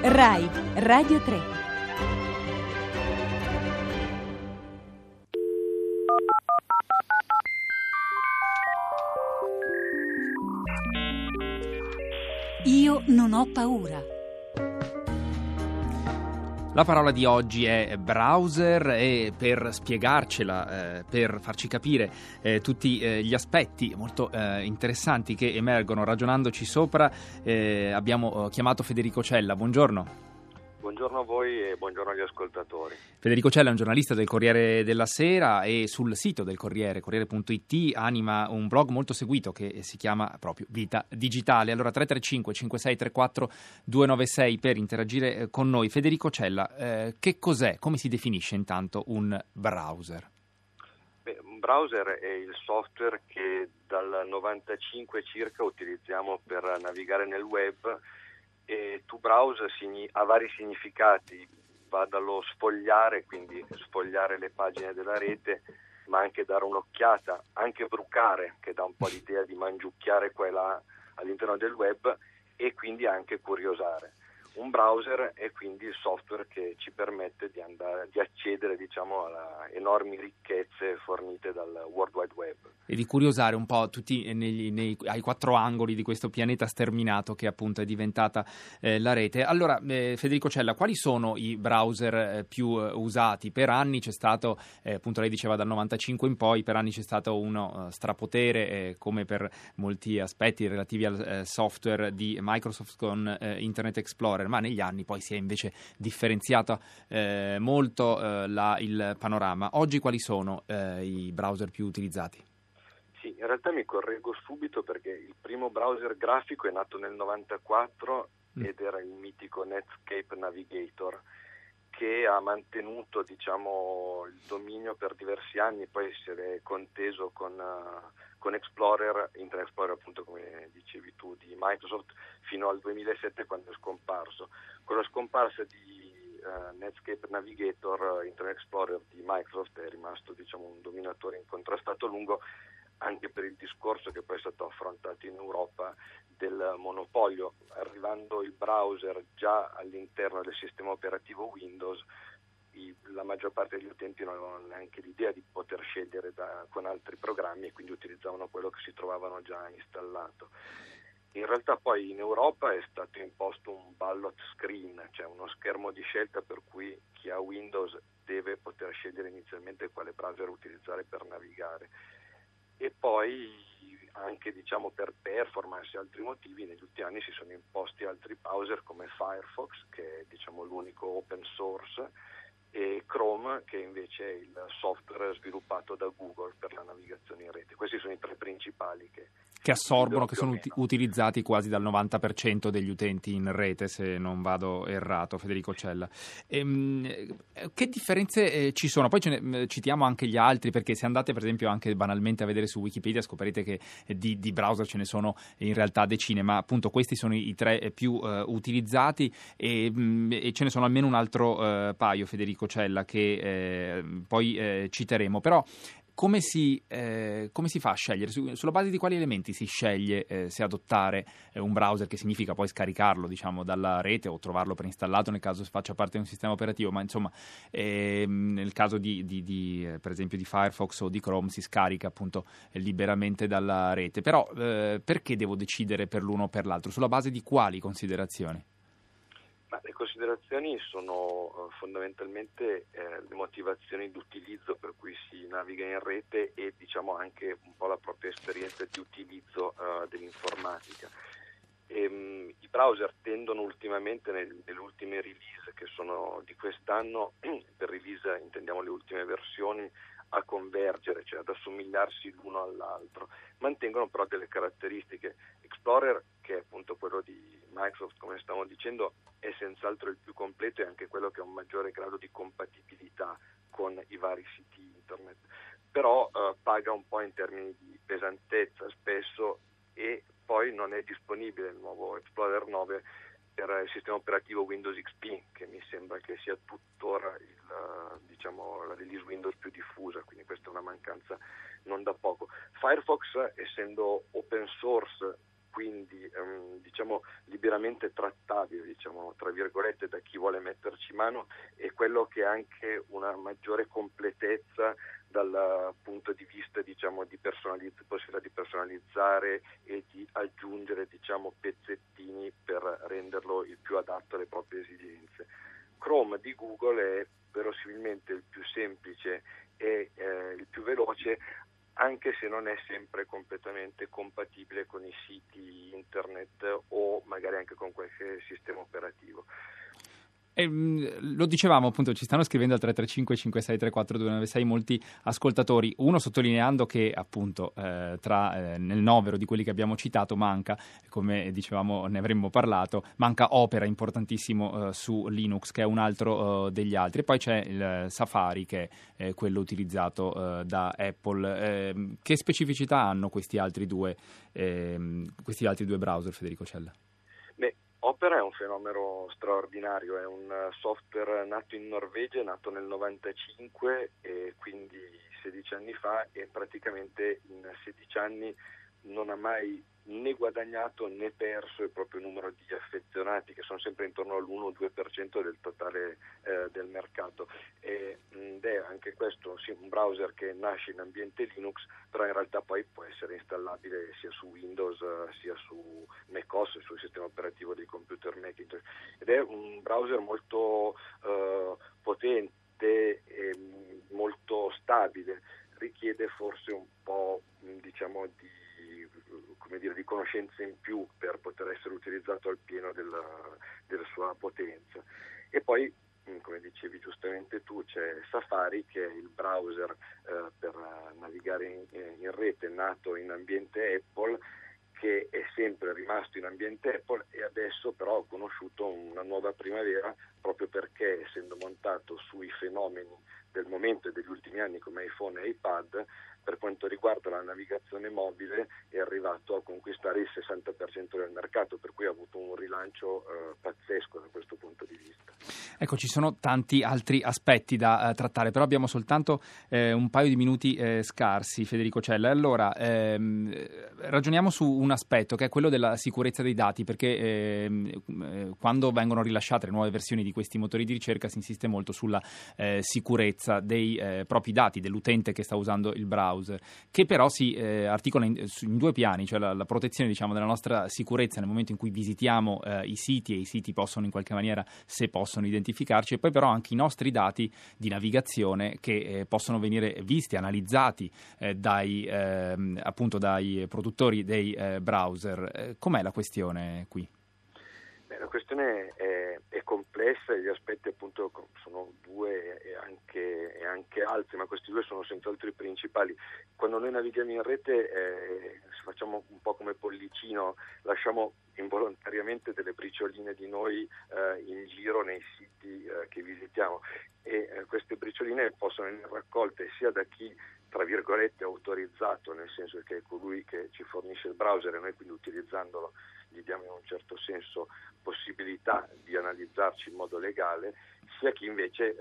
RAI Radio 3 Io non ho paura. La parola di oggi è browser e per spiegarcela, eh, per farci capire eh, tutti eh, gli aspetti molto eh, interessanti che emergono ragionandoci sopra, eh, abbiamo eh, chiamato Federico Cella. Buongiorno. Buongiorno a voi e buongiorno agli ascoltatori. Federico Cella è un giornalista del Corriere della Sera e sul sito del Corriere, corriere.it, anima un blog molto seguito che si chiama proprio Vita Digitale. Allora 335 5634 296 per interagire eh, con noi. Federico Cella, eh, che cos'è, come si definisce intanto un browser? Beh, un browser è il software che dal 95 circa utilizziamo per navigare nel web e to browse ha vari significati, va dallo sfogliare, quindi sfogliare le pagine della rete, ma anche dare un'occhiata, anche brucare, che dà un po' l'idea di mangiucchiare quella all'interno del web, e quindi anche curiosare un browser è quindi il software che ci permette di, andare, di accedere diciamo, a enormi ricchezze fornite dal World Wide Web. E di curiosare un po' tutti negli, nei, ai quattro angoli di questo pianeta sterminato che appunto è diventata eh, la rete. Allora, eh, Federico Cella, quali sono i browser eh, più eh, usati? Per anni c'è stato, eh, appunto lei diceva dal 95 in poi, per anni c'è stato uno uh, strapotere, eh, come per molti aspetti relativi al software di Microsoft con Internet Explorer ma negli anni poi si è invece differenziato eh, molto eh, la, il panorama. Oggi quali sono eh, i browser più utilizzati? Sì, in realtà mi correggo subito perché il primo browser grafico è nato nel 94 mm. ed era il mitico Netscape Navigator che ha mantenuto diciamo, il dominio per diversi anni, poi si è conteso con, uh, con Explorer, Internet Explorer appunto come dicevi tu di Microsoft fino al 2007 quando è scomparso. Con la scomparsa di uh, Netscape Navigator, Internet Explorer di Microsoft è rimasto diciamo, un dominatore incontrastato a lungo anche per il discorso che poi è stato affrontato in Europa del monopolio, arrivando il browser già all'interno del sistema operativo Windows, la maggior parte degli utenti non avevano neanche l'idea di poter scegliere da, con altri programmi e quindi utilizzavano quello che si trovavano già installato. In realtà poi in Europa è stato imposto un ballot screen, cioè uno schermo di scelta per cui chi ha Windows deve poter scegliere inizialmente quale browser utilizzare per navigare. E poi anche diciamo, per performance e altri motivi negli ultimi anni si sono imposti altri browser come Firefox che è diciamo, l'unico open source e Chrome che invece è il software sviluppato da Google per la navigazione in rete. Questi sono i tre principali che, che assorbono, che sono ut- utilizzati quasi dal 90% degli utenti in rete, se non vado errato, Federico Cella. Ehm, che differenze eh, ci sono? Poi ne, mm, citiamo anche gli altri, perché se andate per esempio anche banalmente a vedere su Wikipedia scoprirete che di, di browser ce ne sono in realtà decine, ma appunto questi sono i, tre più uh, utilizzati e, mh, mm, e, ce ne sono almeno un altro uh, paio, Federico Cella, che eh, poi eh, citeremo. Però come si, eh, come si, fa a scegliere? Su, sulla base di quali elementi si sceglie eh, se adottare eh, un browser che significa poi scaricarlo diciamo, dalla rete o trovarlo preinstallato nel caso faccia parte di un sistema operativo, ma insomma ehm, nel caso di, di, di, eh, per esempio di Firefox o di Chrome si scarica appunto liberamente dalla rete. Però eh, perché devo decidere per l'uno o per l'altro? Sulla base di quali considerazioni? Ma le considerazioni sono uh, fondamentalmente eh, le motivazioni di utilizzo per cui si naviga in rete e diciamo anche un po' la propria esperienza di utilizzo uh, dell'informatica. E, um, I browser tendono ultimamente nel, nelle ultime release che sono di quest'anno, per release intendiamo le ultime versioni, a convergere, cioè ad assomigliarsi l'uno all'altro. Mantengono però delle caratteristiche. Explorer, che è appunto quello di Microsoft, come stavamo dicendo, è senz'altro il più completo e anche quello che ha un maggiore grado di compatibilità con i vari siti internet. Però eh, paga un po' in termini di pesantezza spesso e poi non è disponibile il nuovo Explorer 9 per il sistema operativo Windows XP, che mi sembra che sia tuttora il, diciamo, la release Windows più diffusa, quindi questa è una mancanza non da poco. Firefox, essendo open source, quindi ehm, diciamo liberamente trattabile, diciamo, tra virgolette, da chi vuole metterci mano e quello che ha anche una maggiore completezza dal punto di vista diciamo, di personalizz- possibilità di personalizzare e di aggiungere diciamo, pezzettini per renderlo il più adatto alle proprie esigenze. Chrome di Google è verosimilmente il più semplice e eh, il più veloce anche se non è sempre completamente compatibile con i siti internet o magari anche con qualche sistema operativo. E, ehm, lo dicevamo appunto, ci stanno scrivendo al 335 5634 296 molti ascoltatori, uno sottolineando che appunto eh, tra, eh, nel novero di quelli che abbiamo citato manca, come dicevamo ne avremmo parlato, manca Opera importantissimo eh, su Linux che è un altro eh, degli altri e poi c'è il Safari che è quello utilizzato eh, da Apple. Ehm, che specificità hanno questi altri due, ehm, questi altri due browser Federico Cella? Opera è un fenomeno straordinario, è un software nato in Norvegia, nato nel 95 e quindi 16 anni fa e praticamente in 16 anni non ha mai né guadagnato né perso il proprio numero di affezionati che sono sempre intorno all'1-2% del totale eh, del mercato. Ed è anche questo sì, un browser che nasce in ambiente Linux però in realtà poi può essere installabile sia su Windows sia su macOS sul sistema operativo dei computer Macintosh. Ed è un browser molto eh, potente e molto stabile. Richiede forse un po' diciamo di dire, di conoscenze in più per poter essere utilizzato al pieno della, della sua potenza. E poi mm, come dicevi giustamente tu, c'è Safari che è il browser eh, per navigare in, in, rete nato in ambiente Apple che è sempre rimasto in ambiente Apple e adesso però ha conosciuto una nuova primavera proprio perché essendo montato sui fenomeni del momento e degli ultimi anni come iPhone e iPad per quanto riguarda la navigazione mobile è arrivato a conquistare il 60% del mercato, per cui ha avuto un rilancio eh, pazzesco da questo punto di vista. Ecco, ci sono tanti altri aspetti da uh, trattare, però abbiamo soltanto eh, un paio di minuti eh, scarsi, Federico Cella. Allora, ehm, ragioniamo su un aspetto che è quello della sicurezza dei dati, perché ehm, eh, quando vengono rilasciate le nuove versioni di questi motori di ricerca si insiste molto sulla eh, sicurezza dei propri dati, dell'utente che sta usando il browser che però si eh, articola in, in, due piani, cioè la, la protezione diciamo, della nostra sicurezza nel momento in cui visitiamo eh, i siti e i siti possono in qualche maniera, se possono identificarci, e poi però anche i nostri dati di navigazione che eh, possono venire visti, analizzati eh, dai, ehm, appunto dai produttori dei eh, browser. Eh, com'è la questione qui? La questione è, è, complessa gli aspetti appunto sono due e anche, e anche, altri, ma questi due sono senz'altro i principali. Quando noi navighiamo in rete eh, facciamo un po' come pollicino, lasciamo involontariamente delle bricioline di noi eh, in giro nei siti eh, che visitiamo e eh, queste bricioline possono essere raccolte sia da chi tra virgolette autorizzato, nel senso che è colui che ci fornisce il browser e noi quindi utilizzandolo gli diamo in un certo senso possibilità di analizzarci in modo legale, sia chi invece eh,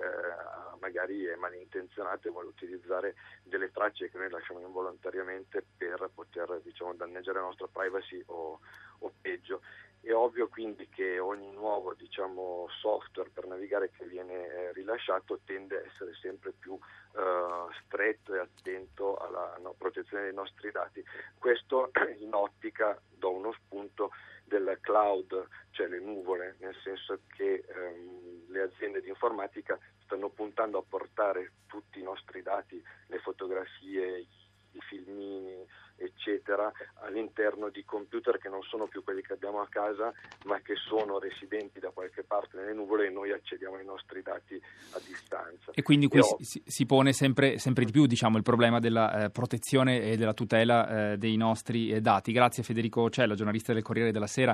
magari è malintenzionato e vuole utilizzare delle tracce che noi lasciamo involontariamente per poter diciamo, danneggiare la nostra privacy o, o peggio. È ovvio quindi che ogni nuovo diciamo, software per navigare che viene eh, rilasciato tende a essere sempre più eh, stretto e attento alla no, protezione dei nostri dati. Questo in ottica do uno spunto del cloud, cioè le nuvole, nel senso che ehm, le aziende di informatica stanno puntando a portare tutti i nostri dati, le fotografie, i filmini, eccetera, all'interno di computer che non sono più quelli che abbiamo a casa, ma che sono residenti da qualche parte nelle nuvole e noi accediamo ai nostri dati a distanza. E quindi qui ho... si, si, pone sempre, sempre, di più diciamo, il problema della eh, protezione e della tutela eh, dei nostri eh, dati. Grazie Federico Cella, giornalista del Corriere della Sera.